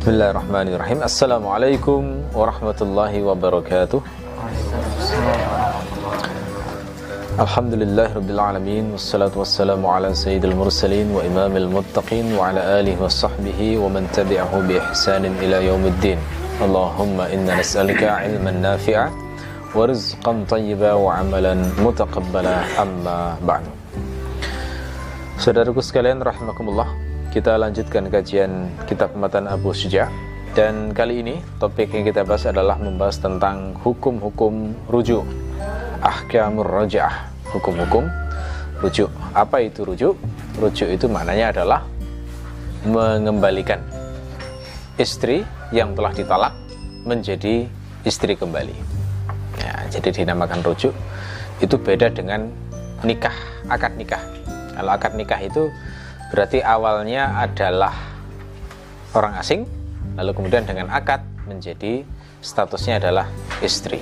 بسم الله الرحمن الرحيم السلام عليكم ورحمة الله وبركاته الحمد لله رب العالمين والصلاة والسلام على سيد المرسلين وإمام المتقين وعلى آله وصحبه ومن تبعه بإحسان إلى يوم الدين اللهم إنا نسألك علما نافعا ورزقا طيبا وعملا متقبلا أما بعد Saudaraku sekalian rahimakumullah. Kita lanjutkan kajian kitab Matan Abu Syuja Dan kali ini topik yang kita bahas adalah Membahas tentang hukum-hukum rujuk Ahkamur raja'ah hukum-hukum rujuk. Apa itu rujuk? Rujuk itu maknanya adalah mengembalikan istri yang telah ditalak menjadi istri kembali. Ya, jadi dinamakan rujuk. Itu beda dengan nikah, akad nikah. Kalau akad nikah itu berarti awalnya adalah orang asing, lalu kemudian dengan akad menjadi statusnya adalah istri.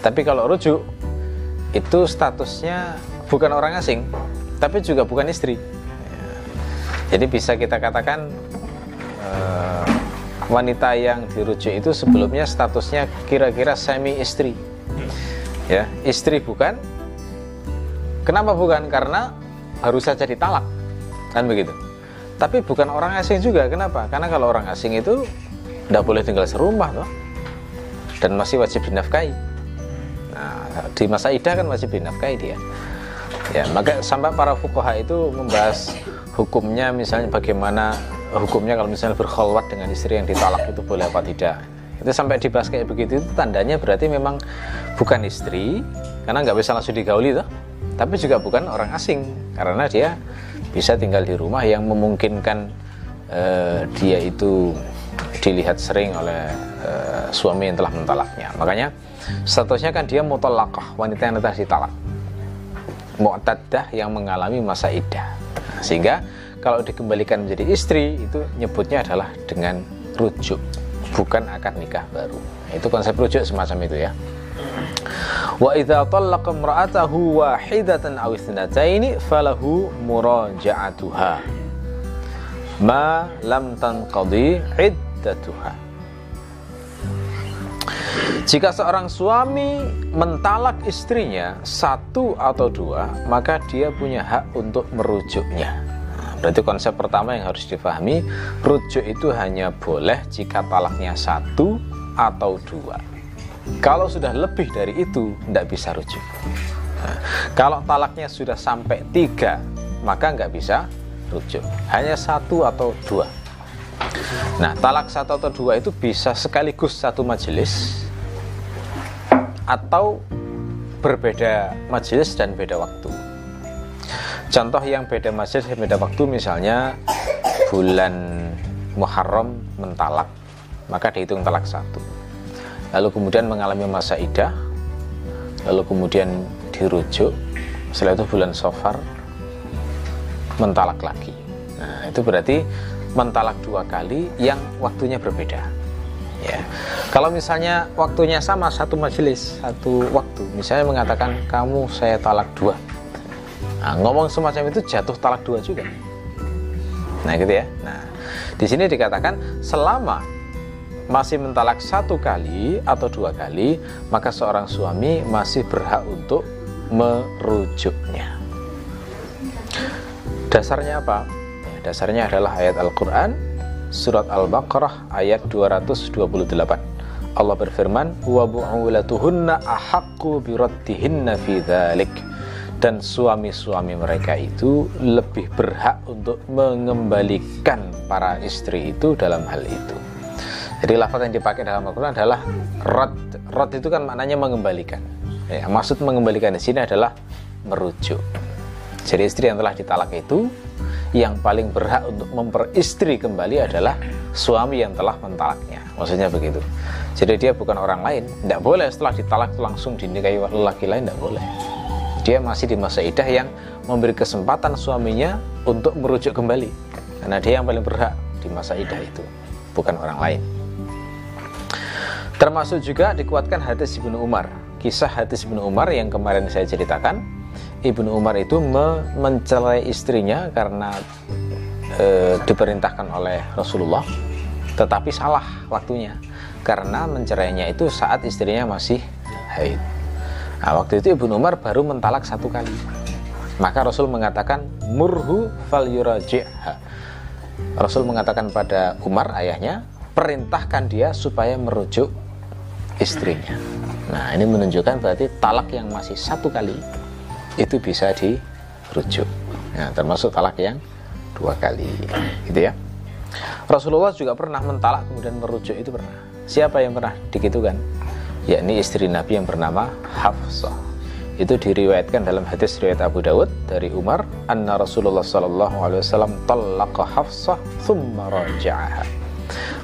Tapi kalau rujuk itu statusnya bukan orang asing, tapi juga bukan istri. Jadi bisa kita katakan uh, wanita yang dirujuk itu sebelumnya statusnya kira-kira semi istri. Ya, istri bukan. Kenapa bukan? Karena baru saja ditalak. Kan begitu. Tapi bukan orang asing juga. Kenapa? Karena kalau orang asing itu tidak boleh tinggal serumah toh. Dan masih wajib dinafkahi di masa idah kan masih dinafkahi dia ya maka sampai para fukoha itu membahas hukumnya misalnya bagaimana hukumnya kalau misalnya berkholwat dengan istri yang ditalak itu boleh apa tidak itu sampai dibahas kayak begitu itu tandanya berarti memang bukan istri karena nggak bisa langsung digauli tuh tapi juga bukan orang asing karena dia bisa tinggal di rumah yang memungkinkan uh, dia itu dilihat sering oleh uh, suami yang telah mentalaknya. Makanya statusnya kan dia mutallaqah wanita yang telah ditalak. Mu'taddah yang mengalami masa iddah sehingga kalau dikembalikan menjadi istri itu nyebutnya adalah dengan rujuk bukan akad nikah baru. Itu konsep rujuk semacam itu ya wa idza talaqa imra'atahu wahidatan aw falahu muraja'atuha ma lam tanqadi jika seorang suami mentalak istrinya satu atau dua, maka dia punya hak untuk merujuknya. Nah, berarti konsep pertama yang harus difahami, rujuk itu hanya boleh jika talaknya satu atau dua. Kalau sudah lebih dari itu, tidak bisa rujuk. Nah, kalau talaknya sudah sampai tiga, maka nggak bisa rujuk. Hanya satu atau dua. Nah, talak satu atau dua itu bisa sekaligus satu majelis atau berbeda majelis dan beda waktu. Contoh yang beda majelis dan beda waktu misalnya bulan Muharram mentalak, maka dihitung talak satu. Lalu kemudian mengalami masa idah, lalu kemudian dirujuk, setelah itu bulan Sofar mentalak lagi. Nah, itu berarti mentalak dua kali yang waktunya berbeda. Ya. Kalau misalnya waktunya sama satu majelis satu waktu misalnya mengatakan kamu saya talak dua. Nah, ngomong semacam itu jatuh talak dua juga. Nah gitu ya. Nah di sini dikatakan selama masih mentalak satu kali atau dua kali maka seorang suami masih berhak untuk merujuknya dasarnya apa ya, dasarnya adalah ayat Al-Quran surat Al-Baqarah ayat 228. Allah berfirman, "Wa bu'ulatuhunna ahaqqu biraddihinna fi dzalik." Dan suami-suami mereka itu lebih berhak untuk mengembalikan para istri itu dalam hal itu. Jadi lafaz yang dipakai dalam Al-Quran adalah rad. Rad itu kan maknanya mengembalikan. Ya, maksud mengembalikan di sini adalah merujuk. Jadi istri yang telah ditalak itu yang paling berhak untuk memperistri kembali adalah suami yang telah mentalaknya. Maksudnya begitu. Jadi dia bukan orang lain. Tidak boleh setelah ditalak langsung dinikahi lelaki lain, tidak boleh. Dia masih di masa idah yang memberi kesempatan suaminya untuk merujuk kembali. Karena dia yang paling berhak di masa idah itu, bukan orang lain. Termasuk juga dikuatkan hadis Ibnu Umar. Kisah hadis Ibnu Umar yang kemarin saya ceritakan Ibnu Umar itu mencela istrinya karena e, diperintahkan oleh Rasulullah tetapi salah waktunya karena mencerainya itu saat istrinya masih haid. Nah, waktu itu Ibnu Umar baru mentalak satu kali. Maka Rasul mengatakan murhu fal yuraji'ha. Rasul mengatakan pada Umar ayahnya, perintahkan dia supaya merujuk istrinya. Nah, ini menunjukkan berarti talak yang masih satu kali itu bisa dirujuk. Nah, termasuk talak yang dua kali, gitu ya. Rasulullah juga pernah mentalak kemudian merujuk itu pernah. Siapa yang pernah dikitukan? Yakni istri Nabi yang bernama Hafsah. Itu diriwayatkan dalam hadis riwayat Abu Dawud dari Umar, anna Rasulullah sallallahu alaihi wasallam talaqa Hafsah thumma raja'aha.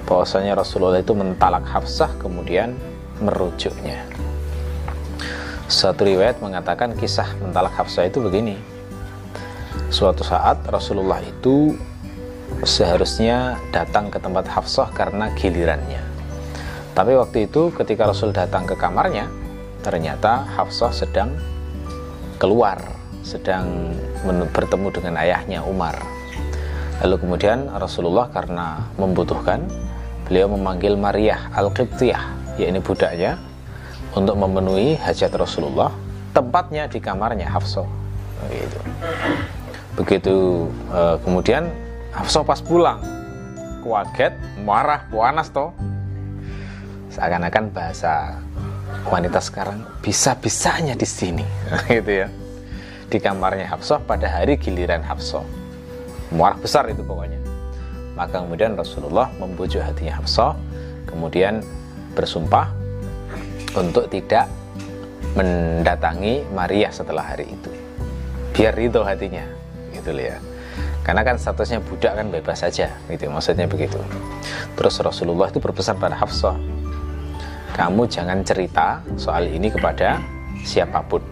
Bahwasanya Rasulullah itu mentalak Hafsah kemudian merujuknya. Satu riwayat mengatakan kisah mentalak Hafsah itu begini. Suatu saat Rasulullah itu seharusnya datang ke tempat Hafsah karena gilirannya. Tapi waktu itu ketika Rasul datang ke kamarnya, ternyata Hafsah sedang keluar, sedang bertemu dengan ayahnya Umar. Lalu kemudian Rasulullah karena membutuhkan, beliau memanggil Maria Al-Qibtiyah, yakni budaknya, untuk memenuhi hajat Rasulullah, tempatnya di kamarnya Hafsah. Begitu. Begitu eh, kemudian Hafsah pas pulang kuaget, marah, panas toh. Seakan-akan bahasa wanita sekarang bisa-bisanya di sini, gitu ya. Di kamarnya Hafsah pada hari giliran Hafsah. Marah besar itu pokoknya. Maka kemudian Rasulullah membujuk hatinya Hafsah, kemudian bersumpah untuk tidak mendatangi Maria setelah hari itu. Biar ridho hatinya, gitu ya. Karena kan statusnya budak kan bebas saja gitu maksudnya begitu. Terus Rasulullah itu berpesan pada Hafsah kamu jangan cerita soal ini kepada siapa pun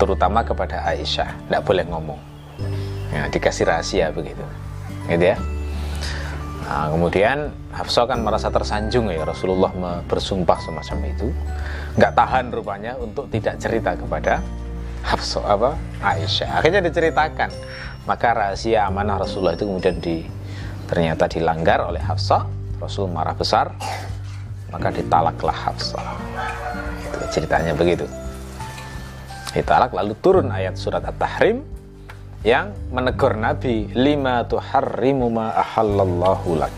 terutama kepada Aisyah. Tidak boleh ngomong. Ya, dikasih rahasia begitu gitu ya nah, kemudian Hafsah kan merasa tersanjung ya Rasulullah bersumpah semacam itu. Nggak tahan rupanya untuk tidak cerita kepada Hafsah apa Aisyah. Akhirnya diceritakan. Maka rahasia amanah Rasulullah itu kemudian di ternyata dilanggar oleh Hafsah. Rasul marah besar maka ditalaklah Hafsah. Itu ceritanya begitu. Ditalak lalu turun ayat surat At-Tahrim yang menegur Nabi lima tuharrimu ma ahallallahu lak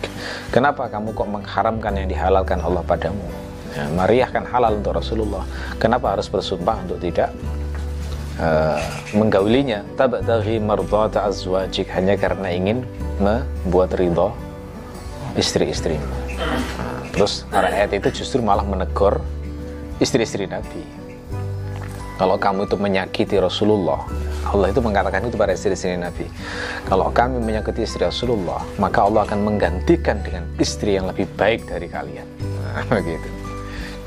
kenapa kamu kok mengharamkan yang dihalalkan Allah padamu ya, Maria kan halal untuk Rasulullah kenapa harus bersumpah untuk tidak uh, menggaulinya tabtaghi mardhata azwajik hanya karena ingin membuat ridho istri-istrimu. Nah, terus para ayat itu justru malah menegur istri-istri Nabi. Kalau kamu itu menyakiti Rasulullah, Allah itu mengatakan itu pada istri-istri Nabi. Kalau kami menyakiti istri Rasulullah, maka Allah akan menggantikan dengan istri yang lebih baik dari kalian. Nah, begitu.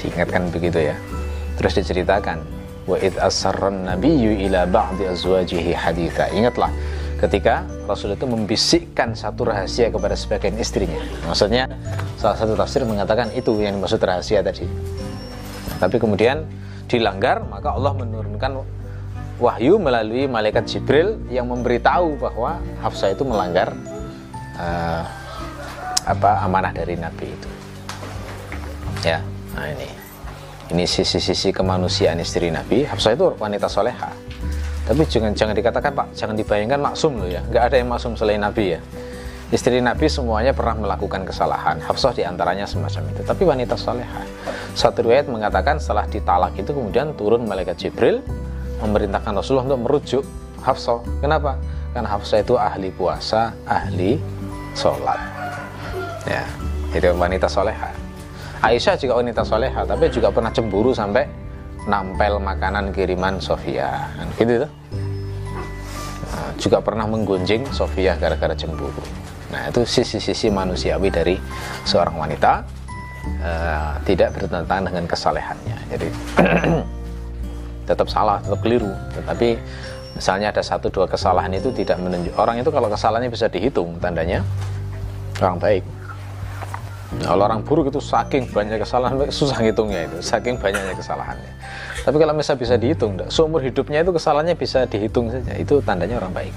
Diingatkan begitu ya. Terus diceritakan wa id asarran nabiyyu ila ba'di azwajihi haditha. Ingatlah ketika Rasul itu membisikkan satu rahasia kepada sebagian istrinya. Maksudnya salah satu tafsir mengatakan itu yang dimaksud rahasia tadi. tapi kemudian dilanggar maka Allah menurunkan wahyu melalui malaikat Jibril yang memberitahu bahwa Hafsah itu melanggar uh, apa amanah dari Nabi itu. Ya, nah ini. Ini sisi-sisi kemanusiaan istri Nabi. Hafsah itu wanita soleha. Tapi jangan jangan dikatakan Pak, jangan dibayangkan maksum loh ya. Nggak ada yang maksum selain Nabi ya. Istri Nabi semuanya pernah melakukan kesalahan. Hafsah di antaranya semacam itu. Tapi wanita soleha. Satu riwayat mengatakan setelah ditalak itu kemudian turun malaikat Jibril memerintahkan Rasulullah untuk merujuk Hafsah. Kenapa? Karena Hafsah itu ahli puasa, ahli sholat. Ya, itu wanita soleha. Aisyah juga wanita soleha tapi juga pernah cemburu sampai nampel makanan kiriman Sofia kan gitu tuh nah, juga pernah menggunjing Sofia gara-gara cemburu nah itu sisi-sisi manusiawi dari seorang wanita uh, tidak bertentangan dengan kesalehannya jadi tetap salah tetap keliru tetapi misalnya ada satu dua kesalahan itu tidak menunjuk orang itu kalau kesalahannya bisa dihitung tandanya orang baik kalau orang buruk itu saking banyak kesalahan susah ngitungnya itu, saking banyaknya kesalahannya. Tapi kalau misalnya bisa dihitung, seumur hidupnya itu kesalahannya bisa dihitung saja, itu tandanya orang baik.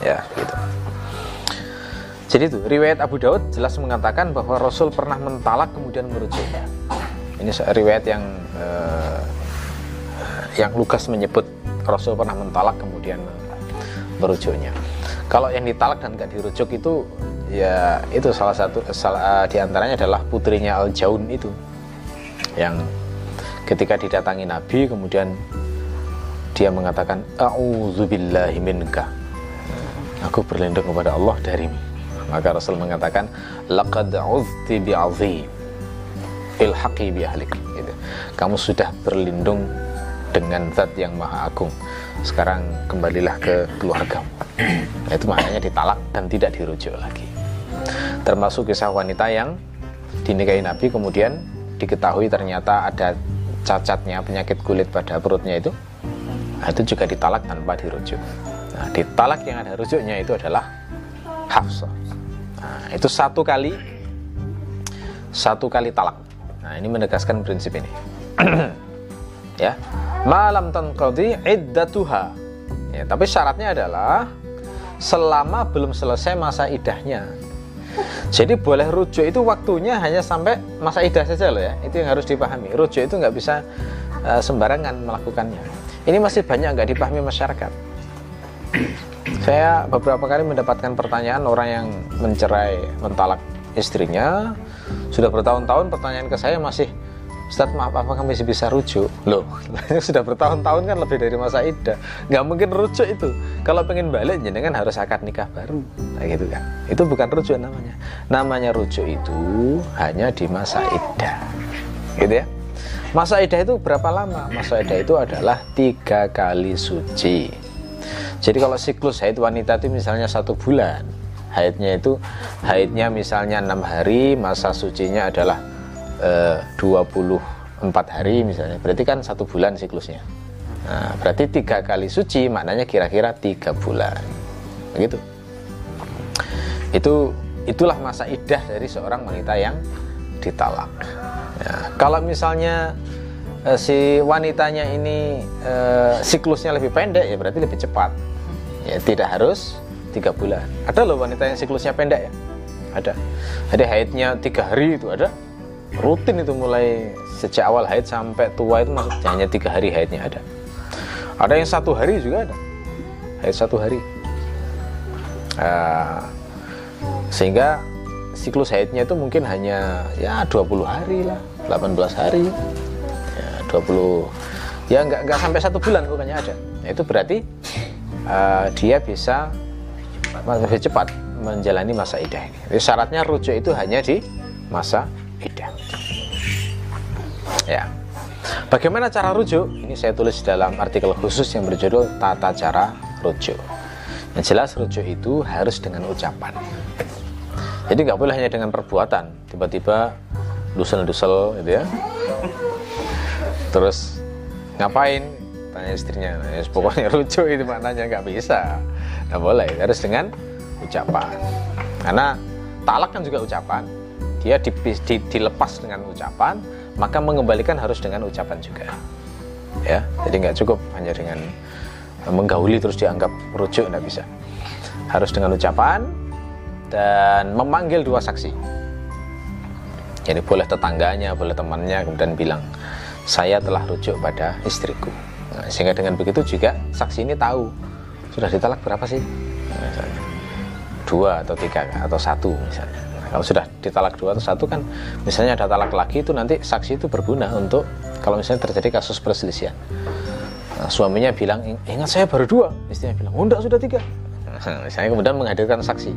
Ya, gitu. Jadi itu riwayat Abu Daud jelas mengatakan bahwa Rasul pernah mentalak kemudian merujuk. Ini riwayat yang uh, yang Lukas menyebut Rasul pernah mentalak kemudian merujuknya. Kalau yang ditalak dan gak dirujuk itu ya itu salah satu salah uh, di antaranya adalah putrinya Al Jaun itu yang ketika didatangi Nabi kemudian dia mengatakan a'udzubillahi minka aku berlindung kepada Allah darimu maka Rasul mengatakan laqad uzti bi'azim ilhaqi bi ahlik gitu. kamu sudah berlindung dengan zat yang maha agung. Sekarang kembalilah ke keluarga nah, itu maknanya ditalak dan tidak dirujuk lagi. Termasuk kisah wanita yang dinikahi Nabi kemudian diketahui ternyata ada cacatnya penyakit kulit pada perutnya itu. Nah, itu juga ditalak tanpa dirujuk. Nah, ditalak yang ada rujuknya itu adalah Hafsah. Nah, itu satu kali satu kali talak. Nah ini menegaskan prinsip ini ya malam tanqadi iddatuha ya, tapi syaratnya adalah selama belum selesai masa idahnya jadi boleh rujuk itu waktunya hanya sampai masa idah saja loh ya. Itu yang harus dipahami. Rujuk itu nggak bisa uh, sembarangan melakukannya. Ini masih banyak nggak dipahami masyarakat. Saya beberapa kali mendapatkan pertanyaan orang yang mencerai, mentalak istrinya. Sudah bertahun-tahun pertanyaan ke saya masih Ustaz maaf apakah masih bisa rujuk? Loh, sudah bertahun-tahun kan lebih dari masa idah. Nggak mungkin rujuk itu. Kalau pengen balik jenengan harus akad nikah baru. Nah gitu kan. Itu bukan rujuk namanya. Namanya rujuk itu hanya di masa idah. Gitu ya. Masa idah itu berapa lama? Masa idah itu adalah tiga kali suci. Jadi kalau siklus haid wanita itu misalnya satu bulan, haidnya itu haidnya misalnya enam hari, masa sucinya adalah eh, 24 hari misalnya. Berarti kan satu bulan siklusnya. Nah, berarti tiga kali suci maknanya kira-kira tiga bulan. Begitu. Itu itulah masa idah dari seorang wanita yang ditalak. Ya, kalau misalnya eh, si wanitanya ini eh, siklusnya lebih pendek ya berarti lebih cepat. Ya tidak harus tiga bulan. Ada loh wanita yang siklusnya pendek ya? Ada. Ada haidnya tiga hari itu ada rutin itu mulai sejak awal haid sampai tua itu maksudnya hanya tiga hari haidnya ada. Ada yang satu hari juga ada. Haid satu hari. Uh, sehingga siklus haidnya itu mungkin hanya ya 20 hari lah 18 hari. Ya 20 ya nggak nggak sampai satu bulan bukannya ada. Nah, itu berarti uh, dia bisa lebih cepat menjalani masa idah ini. Syaratnya rujuk itu hanya di masa idah. Ya. Bagaimana cara rujuk? Ini saya tulis dalam artikel khusus yang berjudul Tata Cara Rujuk. Yang jelas rujuk itu harus dengan ucapan. Jadi nggak boleh hanya dengan perbuatan. Tiba-tiba dusel-dusel gitu ya. Terus ngapain? Tanya istrinya. Ya, pokoknya rujuk itu maknanya nggak bisa. Nggak boleh. Harus dengan ucapan. Karena talak kan juga ucapan dia di, di, dilepas dengan ucapan maka mengembalikan harus dengan ucapan juga. Ya jadi nggak cukup hanya dengan menggauli terus dianggap rujuk nggak bisa. Harus dengan ucapan dan memanggil dua saksi. Jadi boleh tetangganya boleh temannya kemudian bilang saya telah rujuk pada istriku. Nah, sehingga dengan begitu juga saksi ini tahu sudah ditalak berapa sih? Dua atau tiga atau satu misalnya kalau sudah ditalak dua atau satu kan misalnya ada talak lagi itu nanti saksi itu berguna untuk kalau misalnya terjadi kasus perselisihan. Nah, suaminya bilang ingat saya baru dua. Istrinya bilang oh enggak sudah tiga. Nah, misalnya kemudian menghadirkan saksi.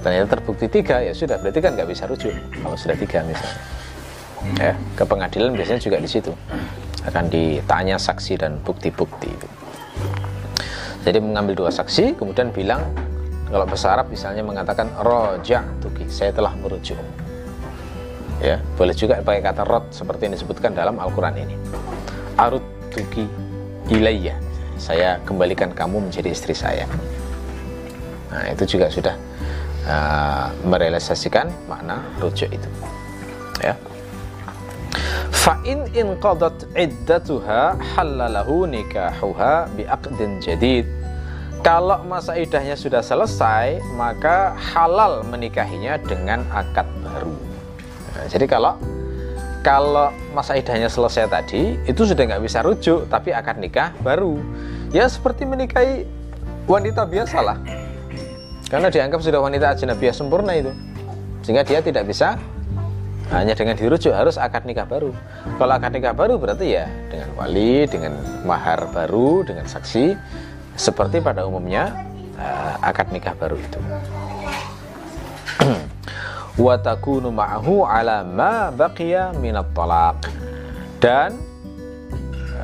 Ternyata terbukti tiga ya sudah berarti kan nggak bisa rujuk kalau sudah tiga misalnya. Ya ke pengadilan biasanya juga di situ akan ditanya saksi dan bukti-bukti jadi mengambil dua saksi kemudian bilang kalau bahasa Arab misalnya mengatakan roja tuki, saya telah merujuk. Ya, boleh juga pakai kata rot seperti yang disebutkan dalam Al-Quran ini. Arut tuki ilayya, saya kembalikan kamu menjadi istri saya. Nah, itu juga sudah uh, merealisasikan makna rujuk itu. Ya. Fa'in in qadat iddatuha halalahu nikahuha bi'aqdin jadid kalau masa idahnya sudah selesai maka halal menikahinya dengan akad baru. Nah, jadi kalau kalau masa idahnya selesai tadi itu sudah nggak bisa rujuk tapi akad nikah baru. Ya seperti menikahi wanita biasa lah. Karena dianggap sudah wanita ajnabiyah sempurna itu. Sehingga dia tidak bisa hanya dengan dirujuk harus akad nikah baru. Kalau akad nikah baru berarti ya dengan wali dengan mahar baru dengan saksi seperti pada umumnya uh, akad nikah baru itu wa takunu ma'ahu ala ma baqiya minat talaq dan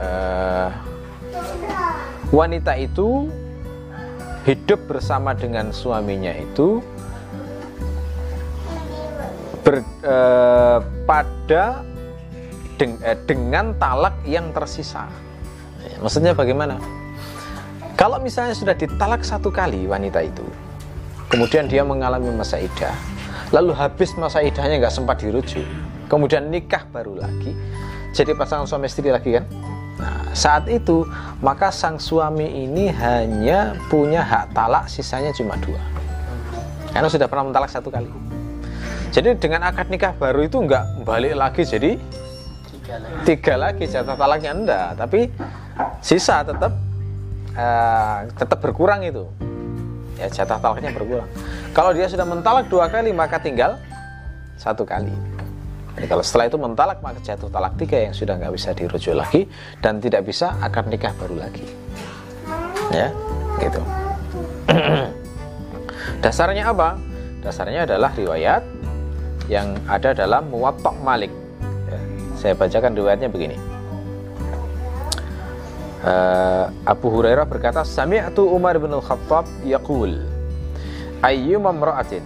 uh, wanita itu hidup bersama dengan suaminya itu ber, uh, pada deng, eh, dengan talak yang tersisa. Maksudnya bagaimana? Kalau misalnya sudah ditalak satu kali wanita itu, kemudian dia mengalami masa idah, lalu habis masa idahnya nggak sempat dirujuk kemudian nikah baru lagi jadi pasangan suami istri lagi kan? Nah saat itu maka sang suami ini hanya punya hak talak sisanya cuma dua. Karena sudah pernah mentalak satu kali. Jadi dengan akad nikah baru itu nggak balik lagi jadi tiga lagi, jatah talaknya enggak. Tapi sisa tetap uh, tetap berkurang itu ya jatah talaknya berkurang kalau dia sudah mentalak dua kali maka tinggal satu kali. Jadi kalau setelah itu mentalak maka jatuh talak tiga yang sudah nggak bisa dirujuk lagi dan tidak bisa akan nikah baru lagi. Ya, gitu. Dasarnya apa? Dasarnya adalah riwayat yang ada dalam Muwatta Malik. Ya, saya bacakan riwayatnya begini. Uh, Abu Hurairah berkata, "Sami'tu Umar bin Al-Khattab yaqul" ayyuma imra'atin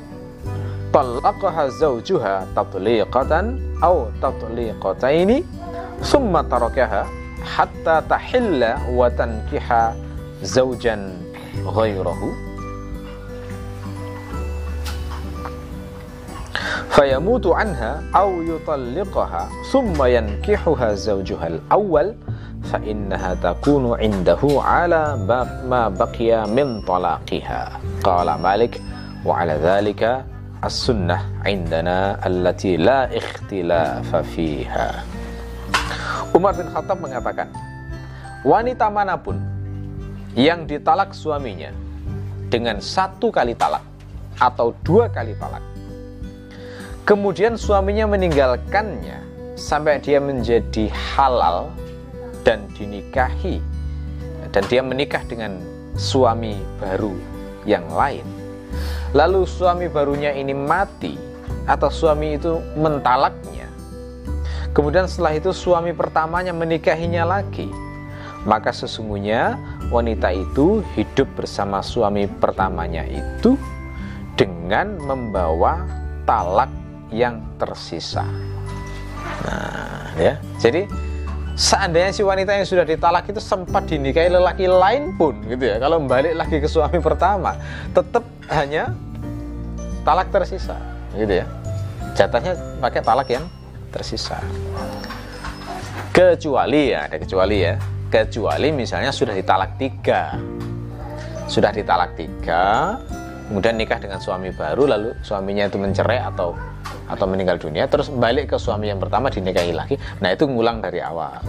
talaqaha zawjuha tatliqatan aw tatliqataini thumma tarakaha hatta tahilla wa tankiha zawjan ghairahu fayamutu anha aw yutalliqaha thumma yankihuha zawjuha al-awwal fa innaha takunu indahu ala ma baqiya min talaqiha. Qala malik wa ala dhalika as-sunnah indana allati la ikhtilafa fiha. Umar bin Khattab mengatakan wanita mana pun yang ditalak suaminya dengan satu kali talak atau dua kali talak kemudian suaminya meninggalkannya sampai dia menjadi halal dan dinikahi. Dan dia menikah dengan suami baru yang lain. Lalu suami barunya ini mati atau suami itu mentalaknya. Kemudian setelah itu suami pertamanya menikahinya lagi. Maka sesungguhnya wanita itu hidup bersama suami pertamanya itu dengan membawa talak yang tersisa. Nah ya. Jadi seandainya si wanita yang sudah ditalak itu sempat dinikahi lelaki lain pun gitu ya. Kalau balik lagi ke suami pertama tetap hanya talak tersisa gitu ya. Jatahnya pakai talak yang tersisa. Kecuali ya ada kecuali ya. Kecuali misalnya sudah ditalak tiga. Sudah ditalak tiga kemudian nikah dengan suami baru lalu suaminya itu mencerai atau atau meninggal dunia terus balik ke suami yang pertama dinikahi lagi. Nah itu ngulang dari awal.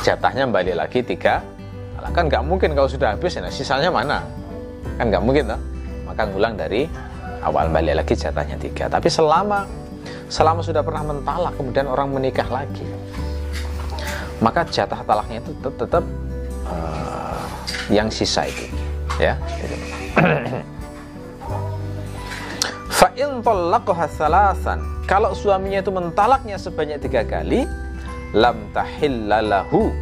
Jatahnya balik lagi tiga. Kan nggak mungkin kalau sudah habis nah sisanya mana? Kan nggak mungkin toh. Maka ngulang dari awal balik lagi jatahnya tiga. Tapi selama selama sudah pernah mentalak kemudian orang menikah lagi maka jatah talaknya itu tetap, tetap uh, yang sisa itu ya. Gitu. Fa'in salasan. Kalau suaminya itu mentalaknya sebanyak tiga kali, lam tahillalahu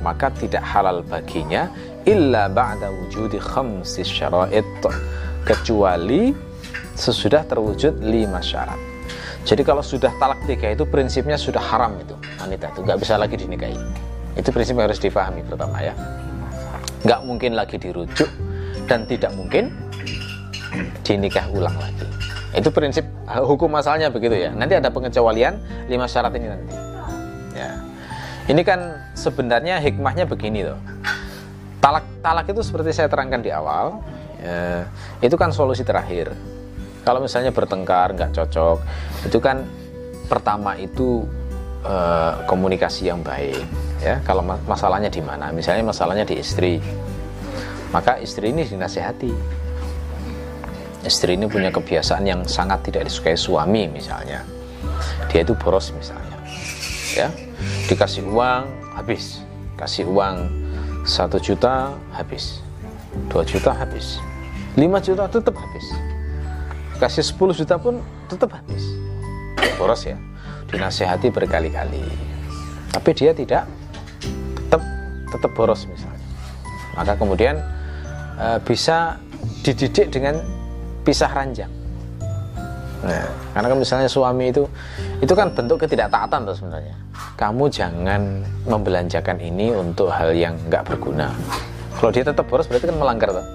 maka tidak halal baginya illa ba'da wujudi khamsi syara'id kecuali sesudah terwujud lima syarat. Jadi kalau sudah talak tiga itu prinsipnya sudah haram itu wanita itu nggak bisa lagi dinikahi. Itu prinsip yang harus difahami pertama ya. Nggak mungkin lagi dirujuk dan tidak mungkin dinikah ulang lagi. Itu prinsip eh, hukum masalahnya begitu ya. Nanti ada pengecualian lima syarat ini nanti. Ya. Ini kan sebenarnya hikmahnya begini loh. talak talak itu seperti saya terangkan di awal ya, itu kan solusi terakhir kalau misalnya bertengkar nggak cocok itu kan pertama itu eh, komunikasi yang baik ya kalau masalahnya di mana misalnya masalahnya di istri maka istri ini dinasehati istri ini punya kebiasaan yang sangat tidak disukai suami misalnya. Dia itu boros misalnya. Ya dikasih uang habis. Kasih uang satu juta habis. 2 juta habis. 5 juta tetap habis. Kasih 10 juta pun tetap habis. Boros ya. Dinasehati berkali-kali. Tapi dia tidak tetap tetap boros misalnya. Maka kemudian e, bisa dididik dengan pisah ranjang. Nah karena kan misalnya suami itu itu kan bentuk ketidaktaatan tuh sebenarnya. Kamu jangan membelanjakan ini untuk hal yang nggak berguna. Kalau dia tetap boros berarti kan melanggar tuh.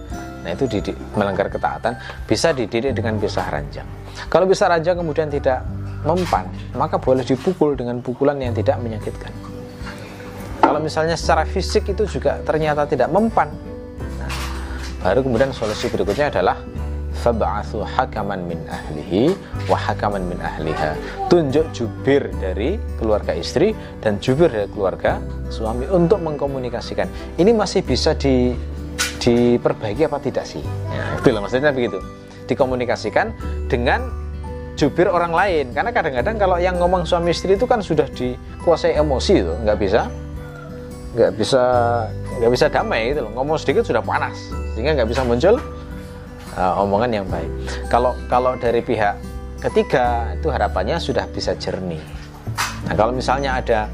Nah itu didik, melanggar ketaatan bisa dididik dengan pisah ranjang. Kalau pisah ranjang kemudian tidak mempan maka boleh dipukul dengan pukulan yang tidak menyakitkan. Kalau misalnya secara fisik itu juga ternyata tidak mempan nah, baru kemudian solusi berikutnya adalah fab'athu hakaman min ahlihi wa hakaman min ahliha. Tunjuk jubir dari keluarga istri dan jubir dari keluarga suami untuk mengkomunikasikan. Ini masih bisa di diperbaiki apa tidak sih? Ya, itu maksudnya begitu. Dikomunikasikan dengan jubir orang lain. Karena kadang-kadang kalau yang ngomong suami istri itu kan sudah dikuasai emosi itu nggak bisa nggak bisa nggak bisa damai gitu loh. Ngomong sedikit sudah panas sehingga nggak bisa muncul uh, omongan yang baik. Kalau kalau dari pihak ketiga itu harapannya sudah bisa jernih. Nah kalau misalnya ada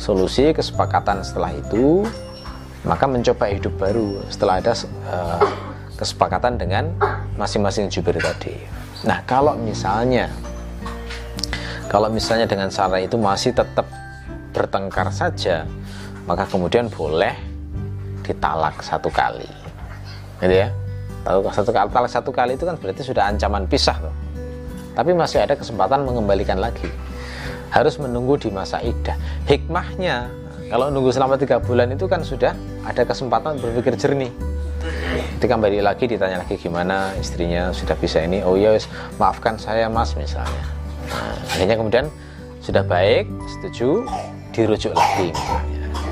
solusi kesepakatan setelah itu, maka mencoba hidup baru setelah ada uh, kesepakatan dengan masing-masing jubir tadi. Nah kalau misalnya kalau misalnya dengan cara itu masih tetap bertengkar saja, maka kemudian boleh ditalak satu kali, gitu ya Tahu satu kali, satu kali itu kan berarti sudah ancaman pisah loh. Tapi masih ada kesempatan mengembalikan lagi. Harus menunggu di masa idah. Hikmahnya kalau nunggu selama tiga bulan itu kan sudah ada kesempatan berpikir jernih. Ketika kembali lagi ditanya lagi gimana istrinya sudah bisa ini. Oh ya maafkan saya mas misalnya. Nah, akhirnya kemudian sudah baik, setuju, dirujuk lagi.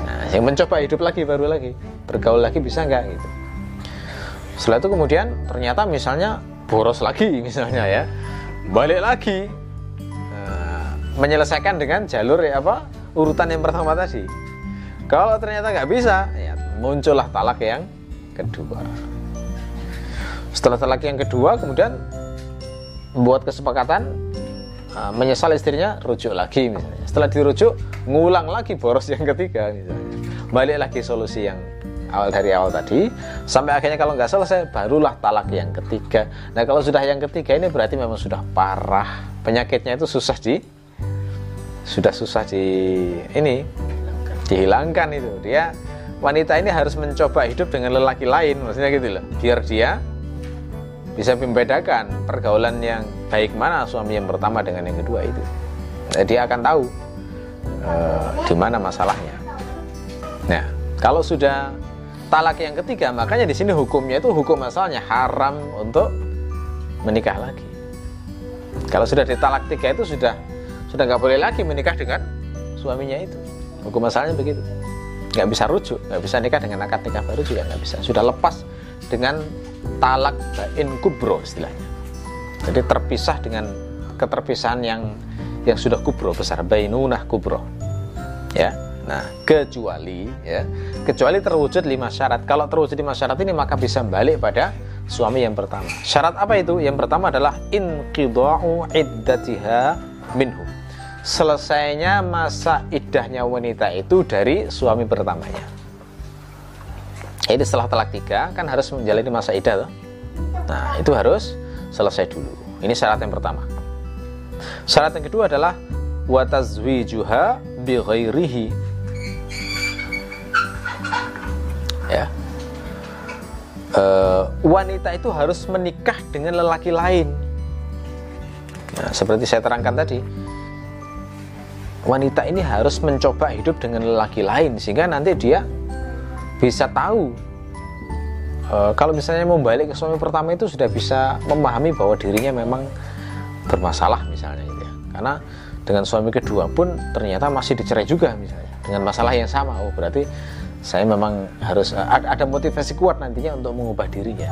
Nah, yang mencoba hidup lagi baru lagi, bergaul lagi bisa nggak gitu setelah itu kemudian ternyata misalnya boros lagi misalnya ya. Balik lagi. Uh, menyelesaikan dengan jalur ya apa? Urutan yang pertama tadi. Kalau ternyata nggak bisa ya muncullah talak yang kedua. Setelah talak yang kedua kemudian membuat kesepakatan uh, menyesal istrinya rujuk lagi misalnya. Setelah dirujuk ngulang lagi boros yang ketiga misalnya. Balik lagi solusi yang awal dari awal tadi. Sampai akhirnya kalau nggak selesai barulah talak yang ketiga. Nah kalau sudah yang ketiga ini berarti memang sudah parah. Penyakitnya itu susah di sudah susah di ini dihilangkan itu. Dia wanita ini harus mencoba hidup dengan lelaki lain maksudnya gitu loh. Biar dia bisa membedakan pergaulan yang baik mana suami yang pertama dengan yang kedua itu. Nah, dia akan tahu uh, di mana masalahnya. Nah kalau sudah talak yang ketiga makanya di sini hukumnya itu hukum asalnya haram untuk menikah lagi. Kalau sudah ditalak tiga itu sudah sudah nggak boleh lagi menikah dengan suaminya itu. Hukum asalnya begitu. Nggak bisa rujuk nggak bisa nikah dengan akad nikah baru juga nggak bisa. Sudah lepas dengan talak in kubro istilahnya. Jadi terpisah dengan keterpisahan yang yang sudah kubro besar. Bainunah kubro. Ya Nah, kecuali ya, kecuali terwujud lima syarat. Kalau terwujud lima syarat ini maka bisa balik pada suami yang pertama. Syarat apa itu? Yang pertama adalah inqidha'u iddatiha minhu. Selesainya masa iddahnya wanita itu dari suami pertamanya. Ini setelah talak tiga kan harus menjalani masa iddah. Nah, itu harus selesai dulu. Ini syarat yang pertama. Syarat yang kedua adalah watazwijuha bi ghairihi ya. E, wanita itu harus menikah dengan lelaki lain. Nah, seperti saya terangkan tadi wanita ini harus mencoba hidup dengan lelaki lain sehingga nanti dia bisa tahu e, kalau misalnya mau balik ke suami pertama itu sudah bisa memahami bahwa dirinya memang bermasalah misalnya gitu ya. Karena dengan suami kedua pun ternyata masih dicerai juga misalnya dengan masalah yang sama. Oh berarti saya memang harus uh, ada motivasi kuat nantinya untuk mengubah dirinya.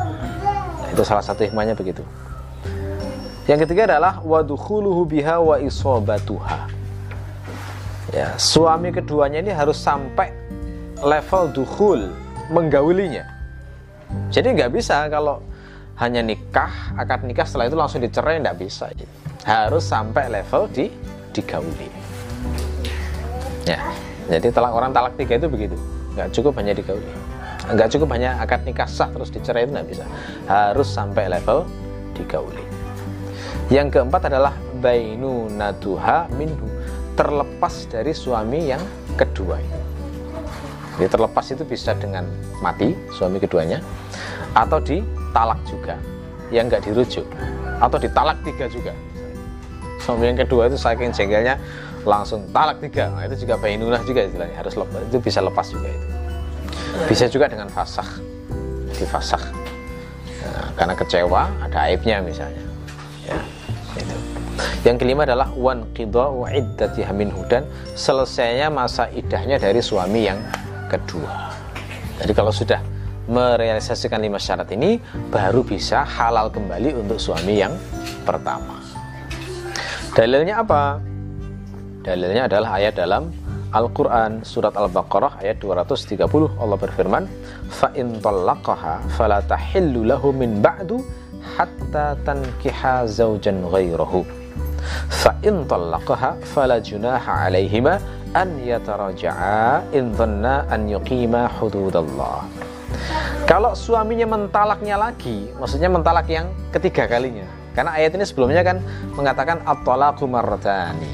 Itu salah satu hikmahnya begitu. Yang ketiga adalah wadukhuluhu biha wa isobatuha ya suami keduanya ini harus sampai level dukhul menggaulinya jadi nggak bisa kalau hanya nikah akad nikah setelah itu langsung dicerai nggak bisa. Harus sampai level di digauli. Ya jadi talak orang talak tiga itu begitu nggak cukup hanya digauli nggak cukup hanya akad nikah sah terus dicerai itu nggak bisa. Harus sampai level digauli yang keempat adalah bainu natuha minhu. Terlepas dari suami yang kedua ini. Jadi terlepas itu bisa dengan mati suami keduanya atau ditalak juga yang nggak dirujuk atau ditalak tiga juga. Suami yang kedua itu saking jengkelnya langsung talak tiga. Nah, itu juga bainunah juga istilahnya. Harus lepas itu bisa lepas juga itu. Bisa juga dengan fasah di fasah nah, karena kecewa ada aibnya misalnya. Ya itu. Yang kelima adalah wan qidau iddati minhu. Dan selesainya masa idahnya dari suami yang kedua. Jadi kalau sudah merealisasikan lima syarat ini baru bisa halal kembali untuk suami yang pertama. Dalilnya apa Dalilnya adalah ayat dalam Al-Quran Surat Al-Baqarah ayat 230 Allah berfirman in talaqaha fala tahillu lahu min ba'du hatta tankiha zawjan ghairahu Fa in talaqaha fala junaha alaihima an yataraja'a in dhanna an yuqima hududallah. Kalau suaminya mentalaknya lagi Maksudnya mentalak yang ketiga kalinya karena ayat ini sebelumnya kan mengatakan at-talaqu marratani.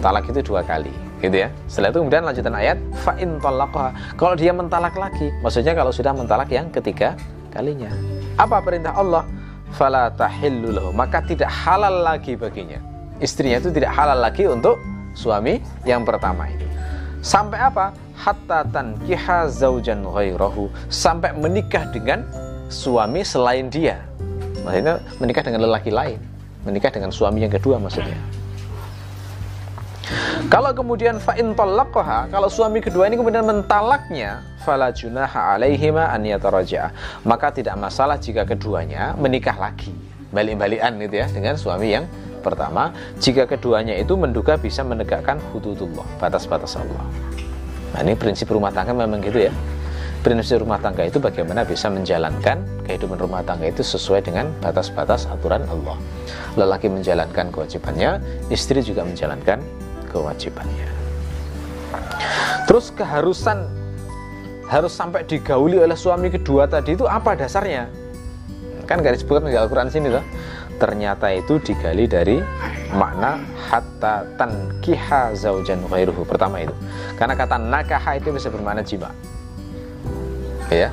Talak itu dua kali, gitu ya. Setelah itu kemudian lanjutan ayat fa in Kalau dia mentalak lagi, maksudnya kalau sudah mentalak yang ketiga kalinya. Apa perintah Allah? Fala tahillu maka tidak halal lagi baginya. Istrinya itu tidak halal lagi untuk suami yang pertama ini. Sampai apa? Hatta tankiha zaujan ghairahu, sampai menikah dengan suami selain dia maksudnya menikah dengan lelaki lain. Menikah dengan suami yang kedua maksudnya. Kalau kemudian fa'in talaqaha, kalau suami kedua ini kemudian mentalaknya, fala junaha alaihima an Maka tidak masalah jika keduanya menikah lagi, balik-balikan gitu ya dengan suami yang pertama, jika keduanya itu menduga bisa menegakkan hududullah, batas-batas Allah. Nah, ini prinsip rumah tangga memang gitu ya prinsip rumah tangga itu bagaimana bisa menjalankan kehidupan rumah tangga itu sesuai dengan batas-batas aturan Allah. Lelaki menjalankan kewajibannya, istri juga menjalankan kewajibannya. Terus keharusan harus sampai digauli oleh suami kedua tadi itu apa dasarnya? Kan gak disebutkan di Al-Quran sini tuh. Ternyata itu digali dari makna hatta tankiha zaujan ghairuhu. Pertama itu. Karena kata nakaha itu bisa bermakna jima ya.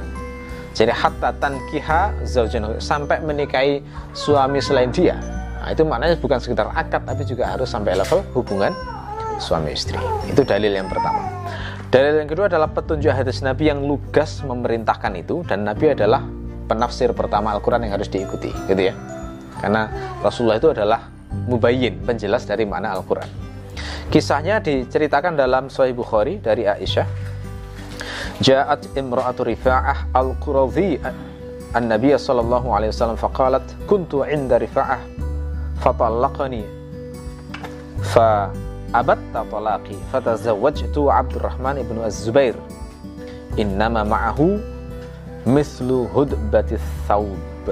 Jadi hatta tankiha zaujan sampai menikahi suami selain dia. Nah, itu maknanya bukan sekedar akad tapi juga harus sampai level hubungan suami istri. Itu dalil yang pertama. Dalil yang kedua adalah petunjuk hadis Nabi yang lugas memerintahkan itu dan Nabi adalah penafsir pertama Al-Quran yang harus diikuti gitu ya. Karena Rasulullah itu adalah mubayyin penjelas dari makna Al-Quran. Kisahnya diceritakan dalam Sahih Bukhari dari Aisyah Ja'at imra'atu Rifa'ah al-Quradhi an-Nabiy sallallahu alaihi wasallam faqalat kuntu 'inda Rifa'ah fatallaqani fa abatta talaqi fatazawwajtu Abdurrahman ibn Az-Zubair innama ma'ahu mithlu hudbati thawb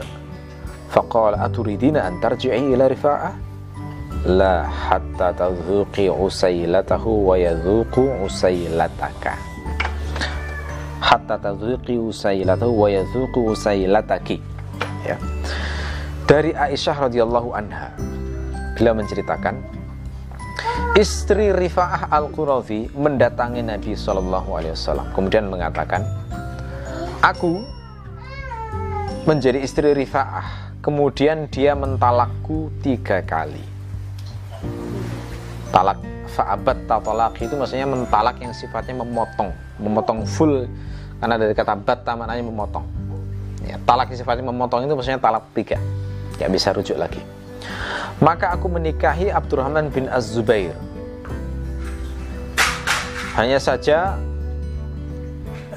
faqala aturidina an tarji'i ila Rifa'ah la hatta tadhuqi usailatahu wa yadhuqu usailataka hatta tadzuqi usailatahu wa yadzuqu usailataki. Ya. Dari Aisyah radhiyallahu anha beliau menceritakan istri Rifa'ah Al-Qurazi mendatangi Nabi Shallallahu alaihi wasallam kemudian mengatakan aku menjadi istri Rifa'ah kemudian dia mentalakku tiga kali talak fa'abat talak itu maksudnya mentalak yang sifatnya memotong memotong full karena dari kata batta maknanya memotong Ya, talak sifatnya memotong itu maksudnya talak tiga. Nggak bisa rujuk lagi. Maka aku menikahi Abdurrahman bin Az-Zubair. Hanya saja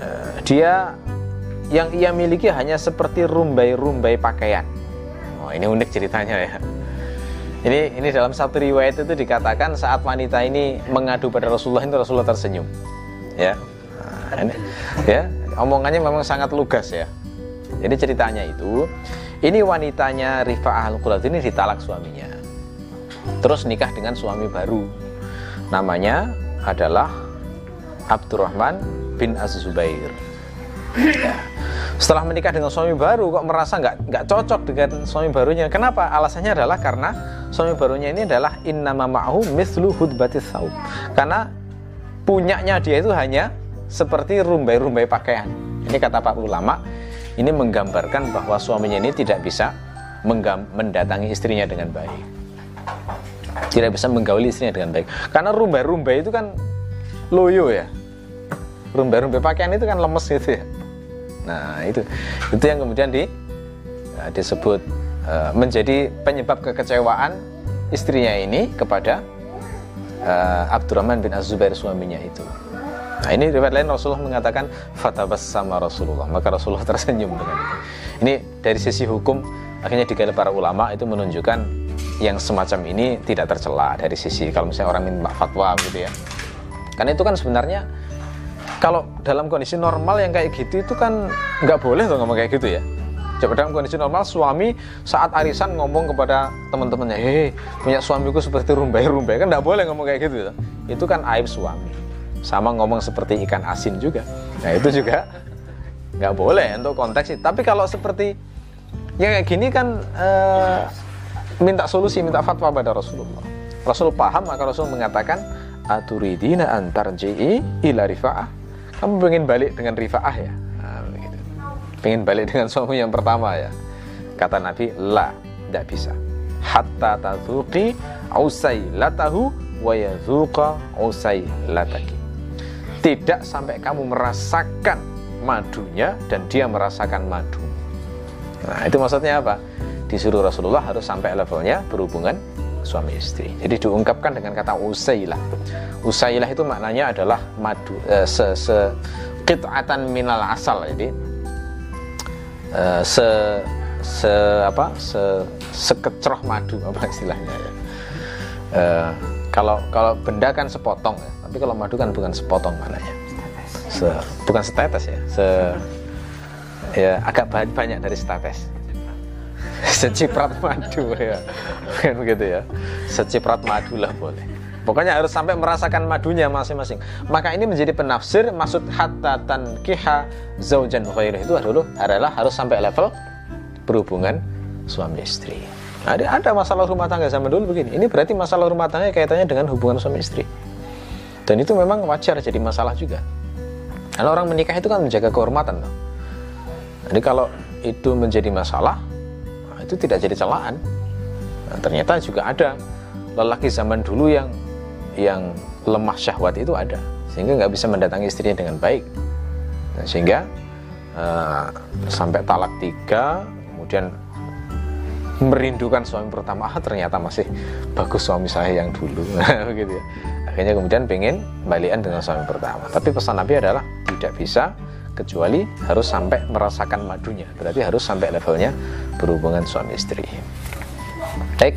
uh, dia yang ia miliki hanya seperti rumbai-rumbai pakaian. Oh, ini unik ceritanya ya. Ini ini dalam satu riwayat itu dikatakan saat wanita ini mengadu pada Rasulullah itu Rasulullah tersenyum. Ya. Nah, ya, omongannya memang sangat lugas ya. Jadi ceritanya itu ini wanitanya Rifa'ah al ini ditalak suaminya. Terus nikah dengan suami baru. Namanya adalah Abdurrahman bin Az-Zubair. Ya. Setelah menikah dengan suami baru kok merasa nggak nggak cocok dengan suami barunya. Kenapa? Alasannya adalah karena suami barunya ini adalah innama ma'hu mislu hudbatis saub. Karena punyanya dia itu hanya seperti rumbai-rumbai pakaian. Ini kata Pak ulama, ini menggambarkan bahwa suaminya ini tidak bisa mendatangi istrinya dengan baik. Tidak bisa menggauli istrinya dengan baik. Karena rumbai-rumbai itu kan loyo ya. Rumbai-rumbai pakaian itu kan lemes gitu ya Nah, itu itu yang kemudian di uh, disebut uh, menjadi penyebab kekecewaan istrinya ini kepada uh, Abdurrahman bin Az-Zubair suaminya itu. Nah, ini riwayat lain Rasulullah mengatakan fatabas sama Rasulullah, maka Rasulullah tersenyum dengan itu. Ini dari sisi hukum akhirnya digali para ulama itu menunjukkan yang semacam ini tidak tercela dari sisi kalau misalnya orang minta fatwa gitu ya. Karena itu kan sebenarnya kalau dalam kondisi normal yang kayak gitu itu kan nggak boleh tuh ngomong kayak gitu ya coba dalam kondisi normal suami saat arisan ngomong kepada teman-temannya hei punya suamiku seperti rumbai-rumbai kan nggak boleh ngomong kayak gitu itu kan aib suami sama ngomong seperti ikan asin juga. Nah itu juga nggak boleh untuk konteks tapi kalau seperti ya kayak gini kan uh, minta solusi minta fatwa pada Rasulullah. Rasul paham maka Rasul mengatakan aturidina antar ji ila rifa'ah. Kamu pengen balik dengan rifaah ya? Nah, pengen balik dengan suami yang pertama ya? Kata Nabi la tidak bisa. Hatta tadhuqi usai latahu wa yadhuqa usai lataki tidak sampai kamu merasakan madunya dan dia merasakan madu nah itu maksudnya apa disuruh Rasulullah harus sampai levelnya berhubungan suami istri. Jadi diungkapkan dengan kata usailah. Usailah itu maknanya adalah madu eh, se, se minal asal. Jadi eh, se se apa se sekecroh madu apa istilahnya ya. Eh, kalau kalau benda kan sepotong ya, tapi kalau madu kan bukan sepotong maknanya. Se, bukan setetes ya, se ya agak banyak dari setetes. Seciprat. Madu ya. Kan begitu ya. Seciprat madu lah boleh. Pokoknya harus sampai merasakan madunya masing-masing. Maka ini menjadi penafsir maksud hatta tankiha zaujan khairah itu adalah, adalah harus sampai level berhubungan suami istri. Ada ada masalah rumah tangga zaman dulu begini. Ini berarti masalah rumah tangga kaitannya dengan hubungan suami istri dan itu memang wajar jadi masalah juga karena orang menikah itu kan menjaga kehormatan jadi kalau itu menjadi masalah itu tidak jadi celaan. Nah, ternyata juga ada lelaki zaman dulu yang yang lemah syahwat itu ada sehingga nggak bisa mendatangi istrinya dengan baik. Nah, sehingga uh, sampai talak tiga, kemudian merindukan suami pertama, ah, ternyata masih bagus suami saya yang dulu, begitu ya. Akhirnya kemudian pengen balian dengan suami pertama. Tapi pesan Nabi adalah tidak bisa kecuali harus sampai merasakan madunya. Berarti harus sampai levelnya berhubungan suami istri. Baik